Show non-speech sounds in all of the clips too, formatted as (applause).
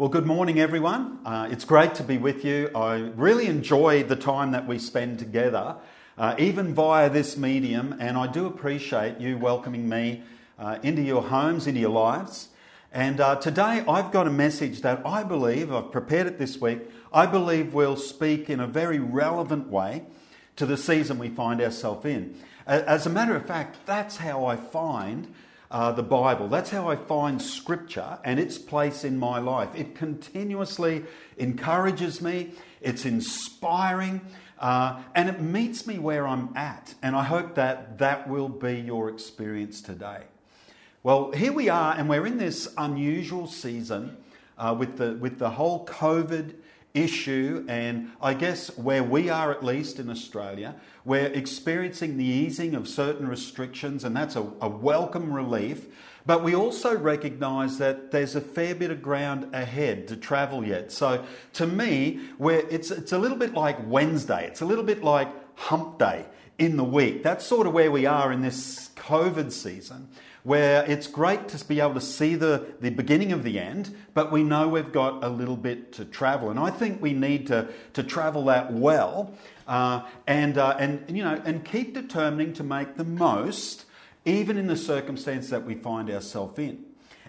Well, good morning, everyone. Uh, it's great to be with you. I really enjoy the time that we spend together, uh, even via this medium, and I do appreciate you welcoming me uh, into your homes, into your lives. And uh, today I've got a message that I believe, I've prepared it this week, I believe will speak in a very relevant way to the season we find ourselves in. As a matter of fact, that's how I find uh, the Bible. That's how I find Scripture and its place in my life. It continuously encourages me, it's inspiring, uh, and it meets me where I'm at. And I hope that that will be your experience today. Well, here we are, and we're in this unusual season uh, with, the, with the whole COVID issue, and I guess where we are, at least in Australia, we're experiencing the easing of certain restrictions, and that's a, a welcome relief. But we also recognise that there's a fair bit of ground ahead to travel yet. So to me, where it's, it's a little bit like Wednesday, it's a little bit like hump day in the week. That's sort of where we are in this COVID season where it's great to be able to see the, the beginning of the end, but we know we've got a little bit to travel. And I think we need to, to travel that well uh, and, uh, and, you know, and keep determining to make the most, even in the circumstance that we find ourselves in.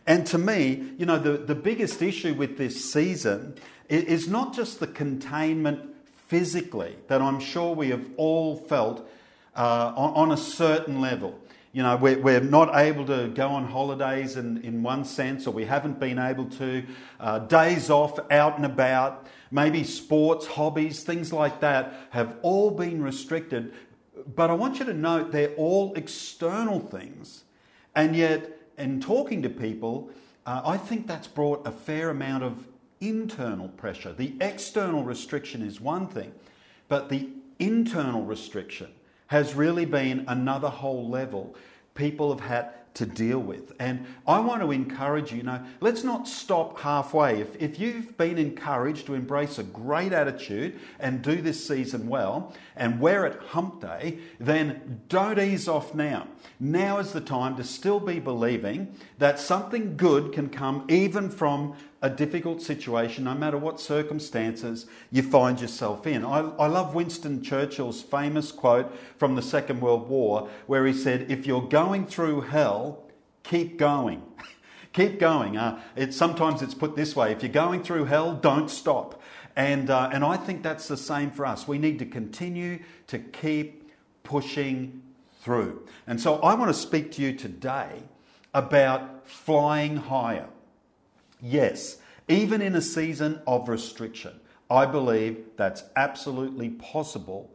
And to me, you know, the, the biggest issue with this season is not just the containment physically that I'm sure we have all felt uh, on, on a certain level. You know, we're, we're not able to go on holidays in, in one sense, or we haven't been able to. Uh, days off, out and about, maybe sports, hobbies, things like that have all been restricted. But I want you to note they're all external things. And yet, in talking to people, uh, I think that's brought a fair amount of internal pressure. The external restriction is one thing, but the internal restriction has really been another whole level people have had to deal with. And I want to encourage you, you know, let's not stop halfway. If, if you've been encouraged to embrace a great attitude and do this season well, and we're at hump day, then don't ease off now. Now is the time to still be believing that something good can come even from a difficult situation, no matter what circumstances you find yourself in. I, I, love Winston Churchill's famous quote from the Second World War, where he said, If you're going through hell, keep going. (laughs) keep going. Uh, sometimes it's put this way if you're going through hell, don't stop. And, uh, and I think that's the same for us. We need to continue to keep pushing through. And so I want to speak to you today about flying higher. Yes, even in a season of restriction, I believe that's absolutely possible,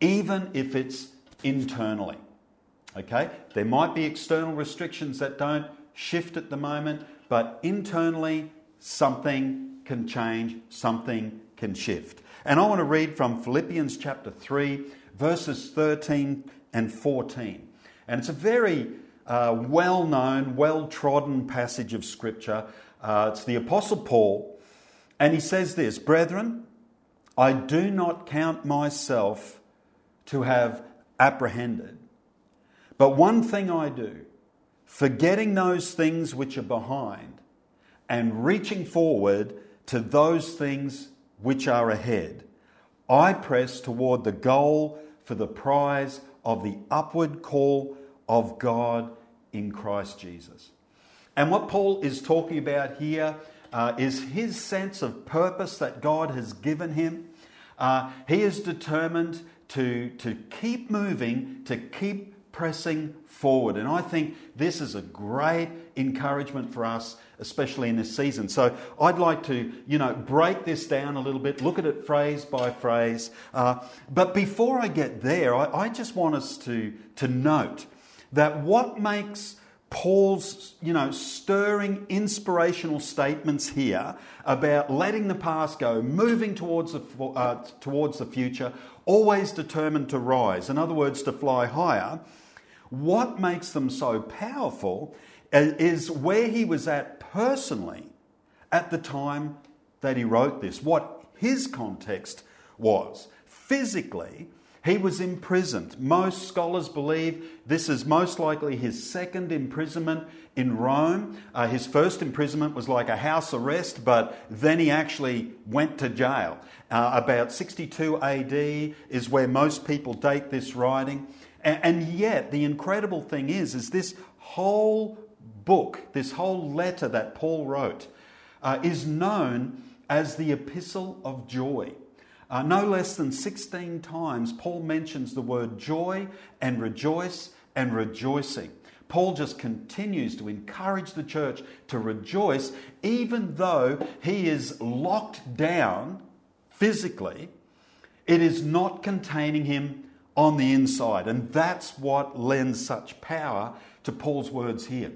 even if it's internally. Okay? There might be external restrictions that don't shift at the moment, but internally, something can change, something can shift. And I want to read from Philippians chapter 3, verses 13 and 14. And it's a very uh, well known, well trodden passage of Scripture uh, it's the Apostle Paul, and he says this Brethren, I do not count myself to have apprehended, but one thing I do, forgetting those things which are behind and reaching forward to those things which are ahead, I press toward the goal for the prize of the upward call of God in Christ Jesus. And what Paul is talking about here uh, is his sense of purpose that God has given him. Uh, he is determined to, to keep moving, to keep pressing forward. And I think this is a great encouragement for us, especially in this season. So I'd like to, you know, break this down a little bit, look at it phrase by phrase. Uh, but before I get there, I, I just want us to, to note that what makes Paul's, you know, stirring inspirational statements here about letting the past go, moving towards the, uh, towards the future, always determined to rise. In other words, to fly higher. What makes them so powerful is where he was at personally at the time that he wrote this, what his context was. Physically, He was imprisoned. Most scholars believe this is most likely his second imprisonment in Rome. Uh, his first imprisonment was like a house arrest, but then he actually went to jail. Uh, about 62 AD is where most people date this writing. And, and yet, the incredible thing is, is this whole book, this whole letter that Paul wrote, uh, is known as the Epistle of Joy. Uh, no less than 16 times, Paul mentions the word joy and rejoice and rejoicing. Paul just continues to encourage the church to rejoice, even though he is locked down physically, it is not containing him on the inside. And that's what lends such power to Paul's words here.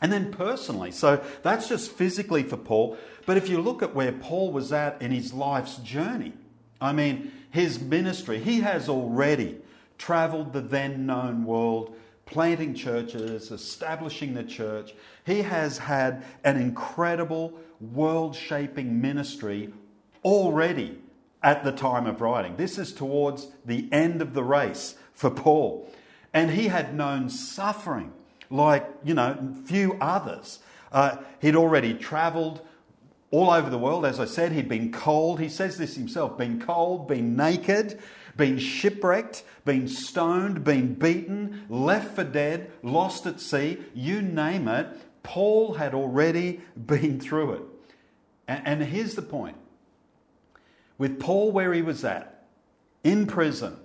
And then personally, so that's just physically for Paul. But if you look at where Paul was at in his life's journey, I mean, his ministry, he has already traveled the then known world, planting churches, establishing the church. He has had an incredible world shaping ministry already at the time of writing. This is towards the end of the race for Paul. And he had known suffering like, you know, few others. Uh, he'd already traveled all over the world. As I said, he'd been cold. He says this himself been cold, been naked, been shipwrecked, been stoned, been beaten, left for dead, lost at sea, you name it. Paul had already (laughs) been through it. And, and here's the point with Paul where he was at, in prison,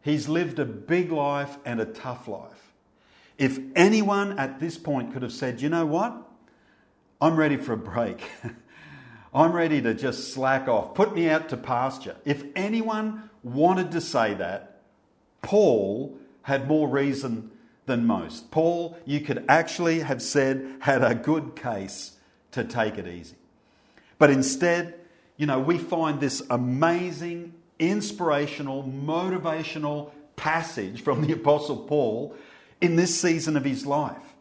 he's lived a big life and a tough life. If anyone at this point could have said, you know what? I'm ready for a break. (laughs) I'm ready to just slack off. Put me out to pasture. If anyone wanted to say that, Paul had more reason than most. Paul, you could actually have said, had a good case to take it easy. But instead, you know, we find this amazing, inspirational, motivational passage from the Apostle Paul in this season of his life.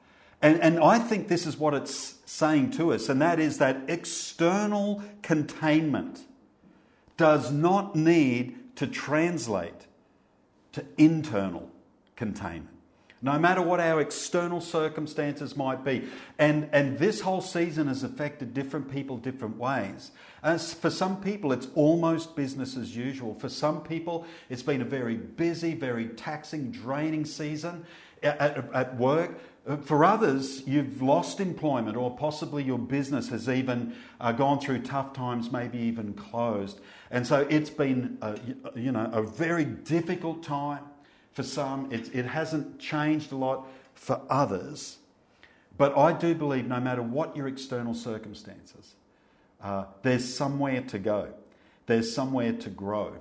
And, and I think this is what it's saying to us, and that is that external containment does not need to translate to internal containment no matter what our external circumstances might be. And, and this whole season has affected different people different ways. Uh, as for some people, it's almost business as usual. For some people, it's been a very busy, very taxing, draining season uh, at, at work. For others, you've lost employment, or possibly your business has even uh, gone through tough times, maybe even closed. And so it's been, a, you know, a very difficult time for some, it, it hasn't changed a lot for others. But I do believe no matter what your external circumstances, uh, there's somewhere to go, there's somewhere to grow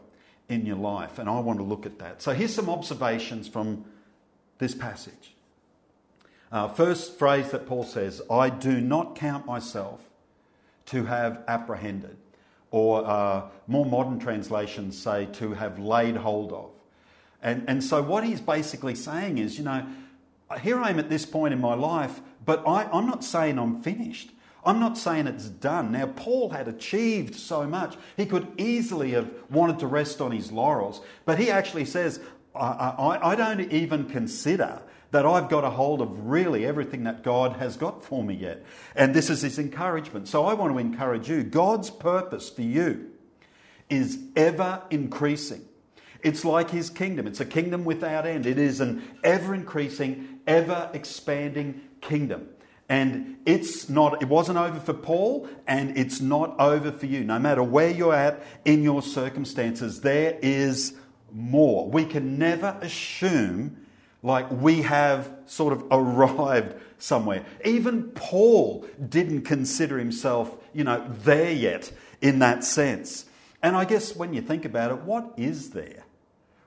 in your life. And I want to look at that. So here's some observations from this passage. Uh, first phrase that Paul says I do not count myself to have apprehended, or uh, more modern translations say to have laid hold of. And, and so, what he's basically saying is, you know, here I am at this point in my life, but I, I'm not saying I'm finished. I'm not saying it's done. Now, Paul had achieved so much. He could easily have wanted to rest on his laurels, but he actually says, I, I, I don't even consider that I've got a hold of really everything that God has got for me yet. And this is his encouragement. So I want to encourage you God's purpose for you is ever increasing. It's like his kingdom. It's a kingdom without end. It is an ever increasing, ever expanding kingdom. And it's not, it wasn't over for Paul, and it's not over for you. No matter where you're at in your circumstances, there is more. We can never assume like we have sort of (laughs) arrived somewhere. Even Paul didn't consider himself, you know, there yet in that sense. And I guess when you think about it, what is there?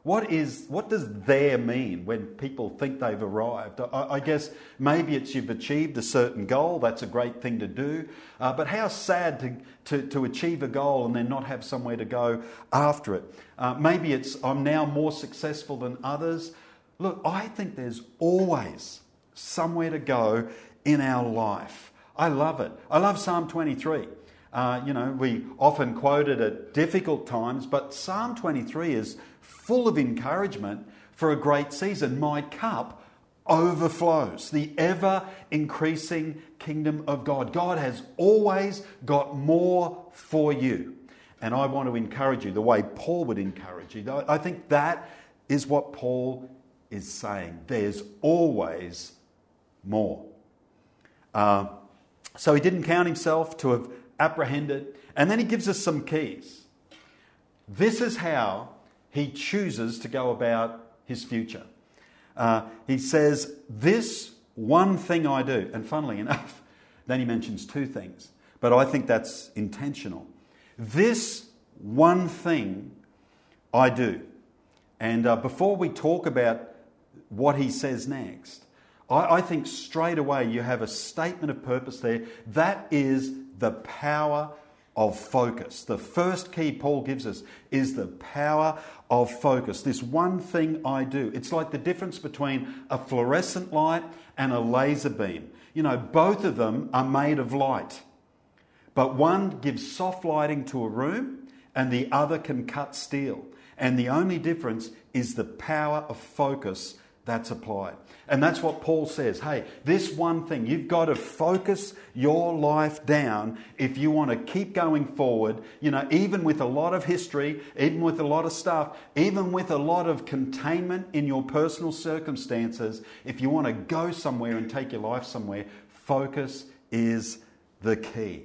What, is, what does there mean when people think they've arrived? I, I guess maybe it's you've achieved a certain goal, that's a great thing to do. Uh, but how sad to, to, to, achieve a goal and then not have somewhere to go after it. Uh, maybe it's I'm now more successful than others. Look, I think there's always somewhere to go in our life. I love it. I love Psalm 23. Uh, you know, we often quote it at difficult times, but Psalm 23 is full of encouragement for a great season. My cup overflows. The ever increasing kingdom of God. God has always got more for you. And I want to encourage you the way Paul would encourage you. I think that is what Paul is saying. There's always more. Uh, so he didn't count himself to have apprehended. And then he gives us some keys. This is how he chooses to go about his future. Uh, he says, This one thing I do. And funnily (laughs) enough, then he mentions two things. But I think that's intentional. This one thing I do. And uh, before we talk about what he says next, I, I think straight away you have a statement of purpose there. That is the power of focus. The first key Paul gives us is the power of focus. This one thing I do. It's like the difference between a fluorescent light and a laser beam. You know, both of them are made of light, but one gives soft lighting to a room and the other can cut steel. And the only difference is the power of focus that's applied. And that's what Paul says. Hey, this one thing, you've got to focus your life down if you want to keep going forward. You know, even with a lot of history, even with a lot of stuff, even with a lot of containment in your personal circumstances, if you want to go somewhere and take your life somewhere, focus is the key.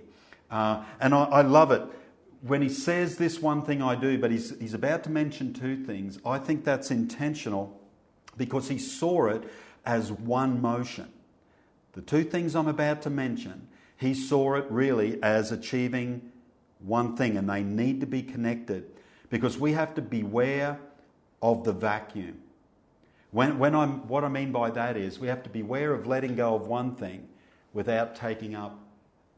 Uh, and I, I love it when he says this one thing I do, but he's, he's about to mention two things, I think that's intentional because he saw it as one motion. The two things I'm about to mention, he saw it really as achieving one thing, and they need to be connected because we have to beware of the vacuum. When, when I'm, what I mean by that is we have to beware of letting go of one thing without taking up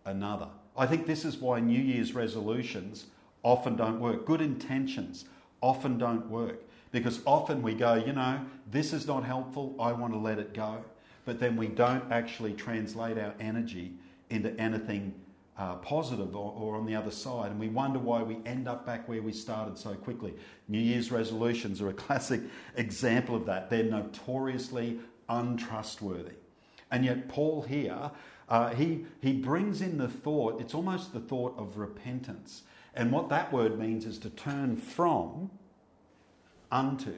another. I think this is why New Year's resolutions often don't work. Good intentions often don't work because often we go, you know, this is not helpful, I want to let it go. But then we don't actually translate our energy into anything uh, positive or, or, on the other side. And we wonder why we end up back where we started so quickly. New Year's resolutions are a (laughs) classic example of that. They're notoriously untrustworthy. And yet, Paul here, uh, he, he brings in the thought, it's almost the thought of repentance. And what that word means is to turn from unto.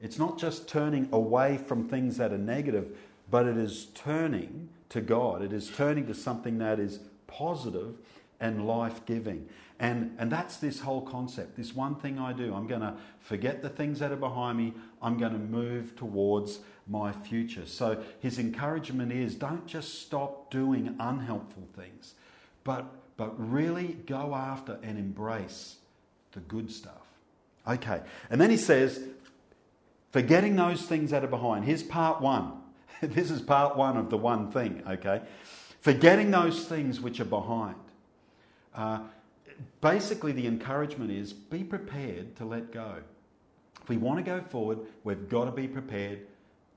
It's not just turning away from things that are negative, but it is turning to God. It is turning to something that is positive and life giving. And, and that's this whole concept. This one thing I do, I'm going to forget the things that are behind me, I'm going to move towards my future. So his encouragement is don't just stop doing unhelpful things, but, but really go after and embrace the good stuff. Okay. And then he says, forgetting those things that are behind. Here's part one. (laughs) this is part one of the one thing, okay? Forgetting those things which are behind. Uh, basically, the encouragement is be prepared to let go. If we want to go forward, we've got to be prepared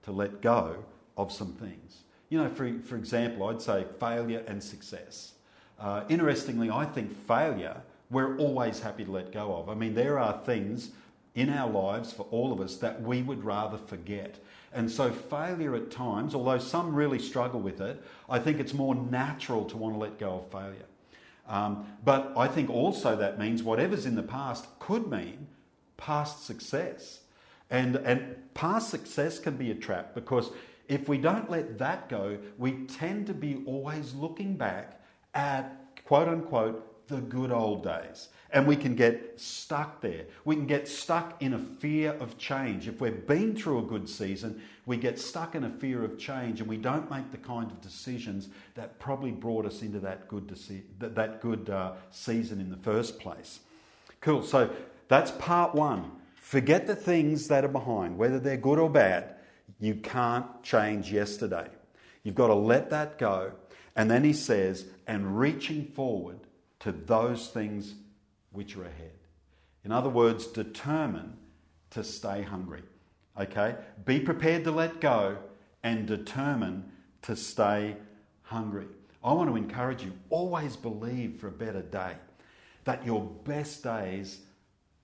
to let go of some things. You know, for, for example, I'd say failure and success. Uh, interestingly, I think failure we're always happy to let go of. I mean, there are things in our lives for all of us that we would rather forget. And so, failure at times, although some really struggle with it, I think it's more natural to want to let go of failure. Um, but I think also that means whatever's in the past could mean past success. And, and past success can be a trap because if we don't let that go, we tend to be always looking back at quote unquote the good old days. And we can get stuck there. We can get stuck in a fear of change. If we've been through a good season, we get stuck in a fear of change and we don't make the kind of decisions that probably brought us into that good, deci- that good uh, season in the first place. Cool. So that's part one. Forget the things that are behind, whether they're good or bad. You can't change yesterday. You've got to let that go. And then he says, and reaching forward to those things which are ahead. In other words, determine to stay hungry. Okay? Be prepared to let go and determine to stay hungry. I want to encourage you always believe for a better day, that your best days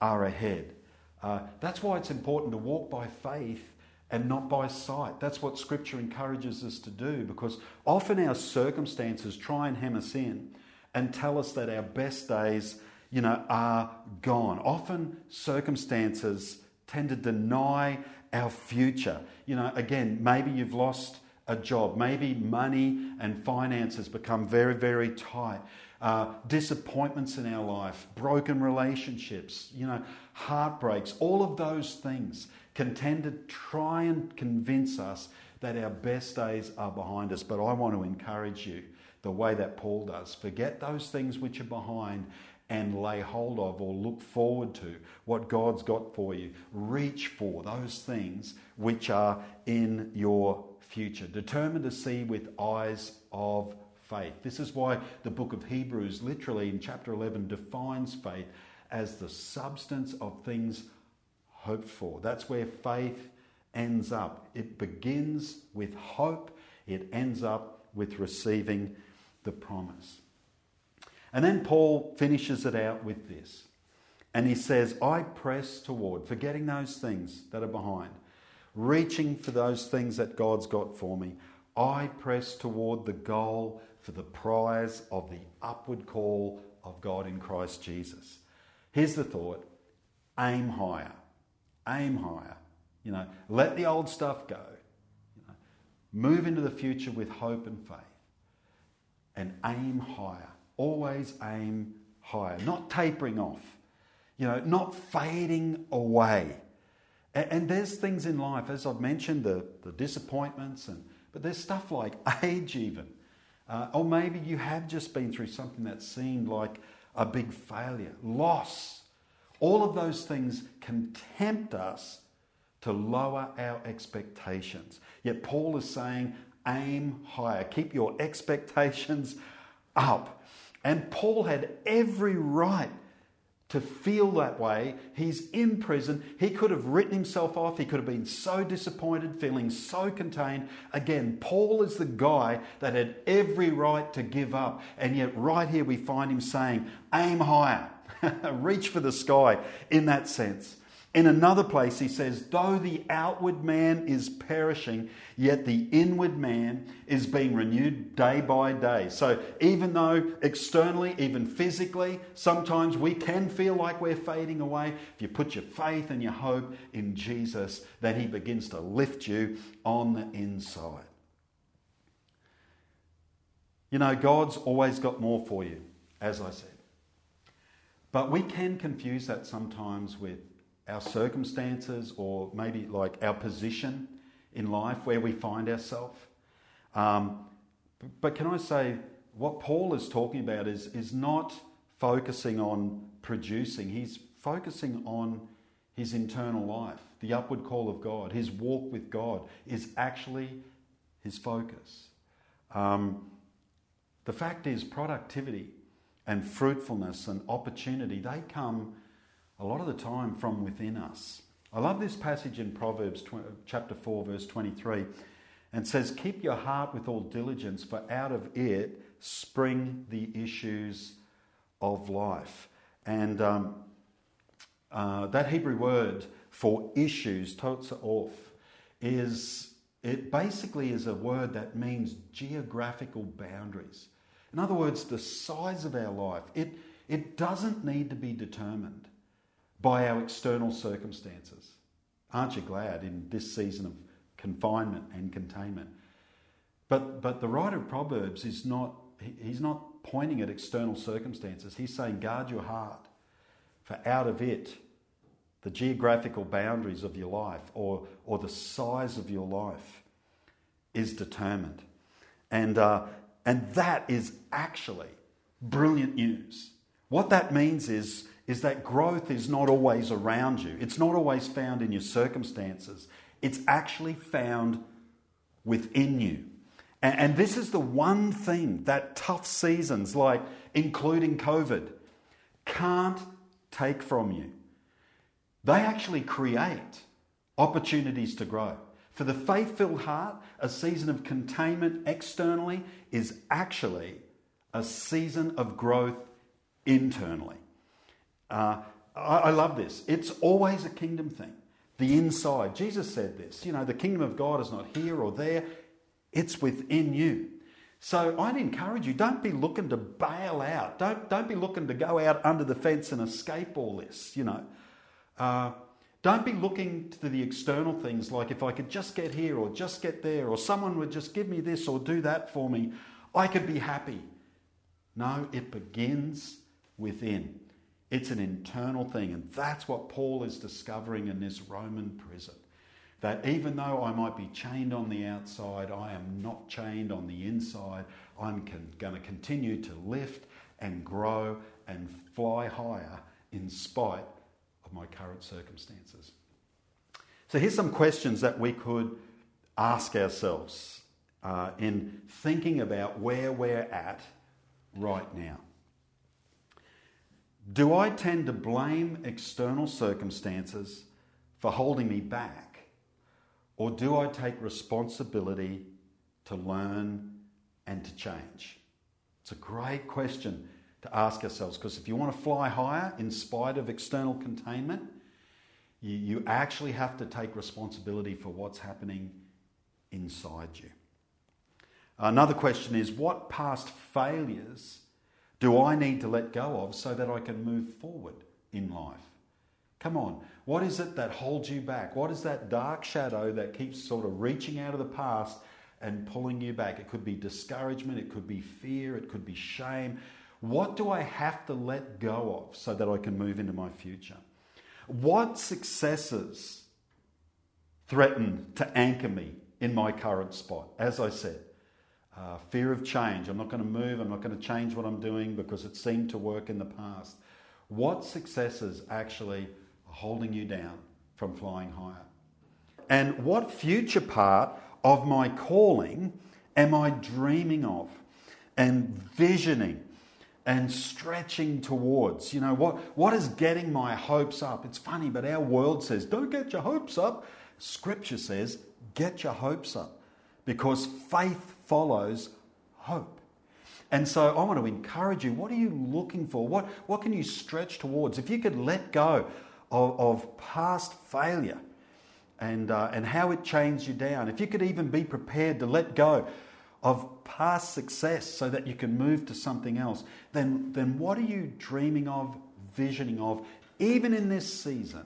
are ahead. Uh, that's why it's important to walk by faith and not by sight. That's what Scripture encourages us to do because often our circumstances try and hem us in and tell us that our best days, you know, are gone. Often circumstances tend to deny our future. You know, again, maybe you've lost a job, maybe money and finances become very, very tight. Uh, disappointments in our life, broken relationships, you know, heartbreaks, all of those things can tend to try and convince us that our best days are behind us. But I want to encourage you the way that Paul does. Forget those things which are behind and lay hold of or look forward to what God's got for you. Reach for those things which are in your future. Determined to see with eyes of faith. This is why the book of Hebrews, literally in chapter 11, defines faith as the substance of things hoped for. That's where faith ends up. It begins with hope, it ends up with receiving the promise. And then Paul finishes it out with this. And he says, I press toward, forgetting those things that are behind, reaching for those things that God's got for me. I press toward the goal for the prize of the upward call of God in Christ Jesus. Here's the thought aim higher. Aim higher. You know, let the old stuff go. You know, move into the future with hope and faith. And aim higher. Always aim higher. Not tapering off. You know, not fading away. And, and there's things in life, as I've mentioned, the, the disappointments, and but there's stuff like (laughs) age even. Uh, or maybe you have just been through something that seemed like a big failure, loss. All of those things can tempt us to lower our expectations. Yet Paul is saying, aim higher, keep your expectations up. And Paul had every right to feel that way. He's in prison. He could have written himself off. He could have been so disappointed, feeling so contained. Again, Paul is the guy that had every right to give up. And yet, right here, we find him saying, aim higher, (laughs) reach for the sky in that sense. In another place, he says, Though the outward man is perishing, yet the inward man is being renewed day by day. So, even though externally, even physically, sometimes we can feel like we're fading away, if you put your faith and your hope in Jesus, then he begins to lift you on the inside. You know, God's always got more for you, as I said. But we can confuse that sometimes with our circumstances or maybe like our position in life where we find ourselves. Um, but can I say, what Paul is talking about is, is not focusing on producing, he's focusing on his internal life. The upward call of God, his walk with God is actually his focus. Um, the fact is, productivity and fruitfulness and opportunity, they come a lot of the time from within us. I love this passage in Proverbs chapter 4, verse 23, and says, Keep your heart with all diligence, for out of it spring the issues of life. And um, uh, that Hebrew word for issues, totsa'of, is it basically is a word that means geographical boundaries. In other words, the size of our life. It, it doesn't need to be determined by our external circumstances. Aren't you glad in this season of confinement and containment? But, but the writer of Proverbs is not, he's not pointing at external circumstances. He's saying, guard your heart, for out of it, the geographical boundaries of your life or, or the size of your life is determined. And, uh, and that is actually brilliant news. What that means is is that growth is not always around you. It's not always found in your circumstances. It's actually found within you. And, and this is the one thing that tough seasons, like including COVID, can't take from you. They actually create opportunities to grow. For the faith filled heart, a season of containment externally is actually a season of growth internally. Uh, I, I love this. It's always a kingdom thing. The inside. Jesus said this. You know, the kingdom of God is not here or there, it's within you. So I'd encourage you, don't be looking to bail out. Don't, don't be looking to go out under the fence and escape all this, you know. Uh, don't be looking to the external things like if I could just get here or just get there or someone would just give me this or do that for me, I could be happy. No, it begins within. It's an internal thing, and that's what Paul is discovering in this Roman prison. That even though I might be chained on the outside, I am not chained on the inside. I'm con- going to continue to lift and grow and fly higher in spite of my current circumstances. So, here's some questions that we could ask ourselves uh, in thinking about where we're at right now. Do I tend to blame external circumstances for holding me back? Or do I take responsibility to learn and to change? It's a great question to ask ourselves because if you want to fly higher in spite of external containment, you, you actually have to take responsibility for what's happening inside you. Another question is what past failures do I need to let go of so that I can move forward in life? Come on, what is it that holds you back? What is that dark shadow that keeps sort of reaching out of the past and pulling you back? It could be discouragement, it could be fear, it could be shame. What do I have to let go of so that I can move into my future? What successes threaten to anchor me in my current spot? As I said, uh, fear of change. I'm not going to move. I'm not going to change what I'm doing because it seemed to work in the past. What successes actually are holding you down from flying higher? And what future part of my calling am I dreaming of and visioning and stretching towards. You know, what, what is getting my hopes up? It's funny, but our world says, don't get your hopes up. Scripture says, get your hopes up because faith follows hope. And so I want to encourage you what are you looking for? What, what can you stretch towards? If you could let go of, of past failure and, uh, and how it changed you down, if you could even be prepared to let go of past success so that you can move to something else, then, then what are you dreaming of, visioning of, even in this season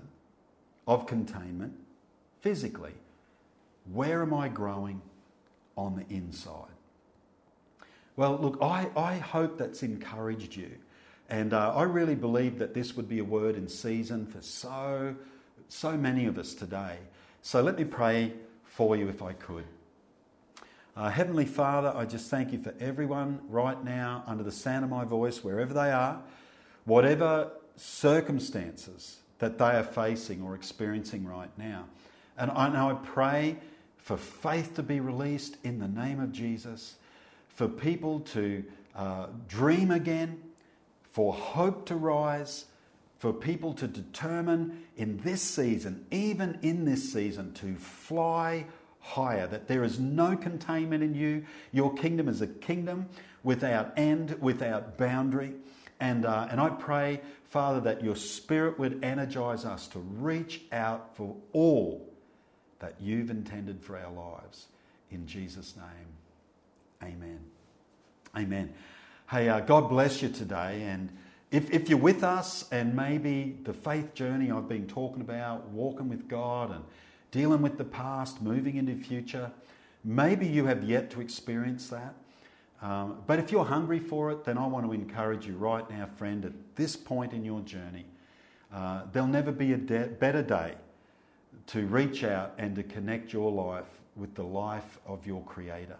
of containment physically? Where am I growing on the inside? Well, look, I, I hope that's encouraged you. And uh, I really believe that this would be a word in season for so, so many of us today. So let me pray for you if I could. Uh, Heavenly Father, I just thank you for everyone right now under the sound of my voice, wherever they are, whatever circumstances that they are facing or experiencing right now. And I know I pray for faith to be released in the name of Jesus, for people to uh, dream again, for hope to rise, for people to determine in this season, even in this season, to fly higher, that there is no containment in you. Your kingdom is a kingdom without end, without boundary. And, uh, and I pray, Father, that your Spirit would energize us to reach out for all that you've intended for our lives. In Jesus' name, amen. Amen. Hey, uh, God bless you today. And if, if you're with us and maybe the faith journey I've been talking about, walking with God and dealing with the past, moving into the future. Maybe you have yet to experience that. Um, but if you're hungry for it, then I want to encourage you right now, friend, at this point in your journey, uh, there'll never be a de- better day to reach out and to connect your life with the life of your Creator.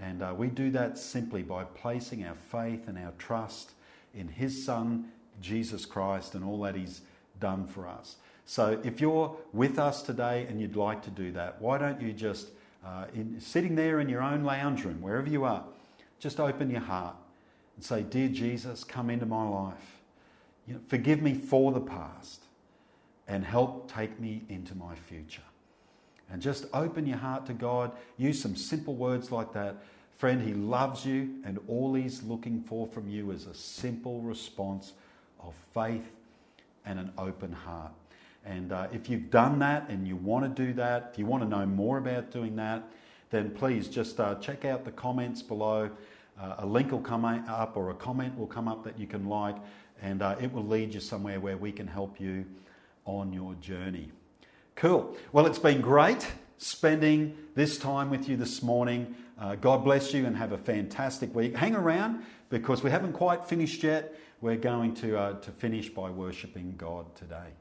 And uh, we do that simply by placing our faith and our trust in His Son, Jesus Christ, and all that He's done for us. So if you're with us today and you'd like to do that, why don't you just, uh, in, sitting there in your own lounge room, wherever you are, just open your heart and say, Dear Jesus, come into my life. You know, forgive me for the past and help take me into my future. and just open your heart to God. Use some simple words like that. Friend, He loves you, and all He's looking for from you is a simple response of faith and an open heart. And uh, if you've done that and you want to do that, if you want to know more about doing that, then please just uh, check out the comments below. Uh, a link will come up or a comment will come up that you can like, and uh, it will lead you somewhere where we can help you on your journey. Cool. Well, it's been great spending this time with you this morning. Uh, God bless you and have a fantastic week. Hang around because we haven't quite finished yet. We're going to, uh, to finish by worshipping God today.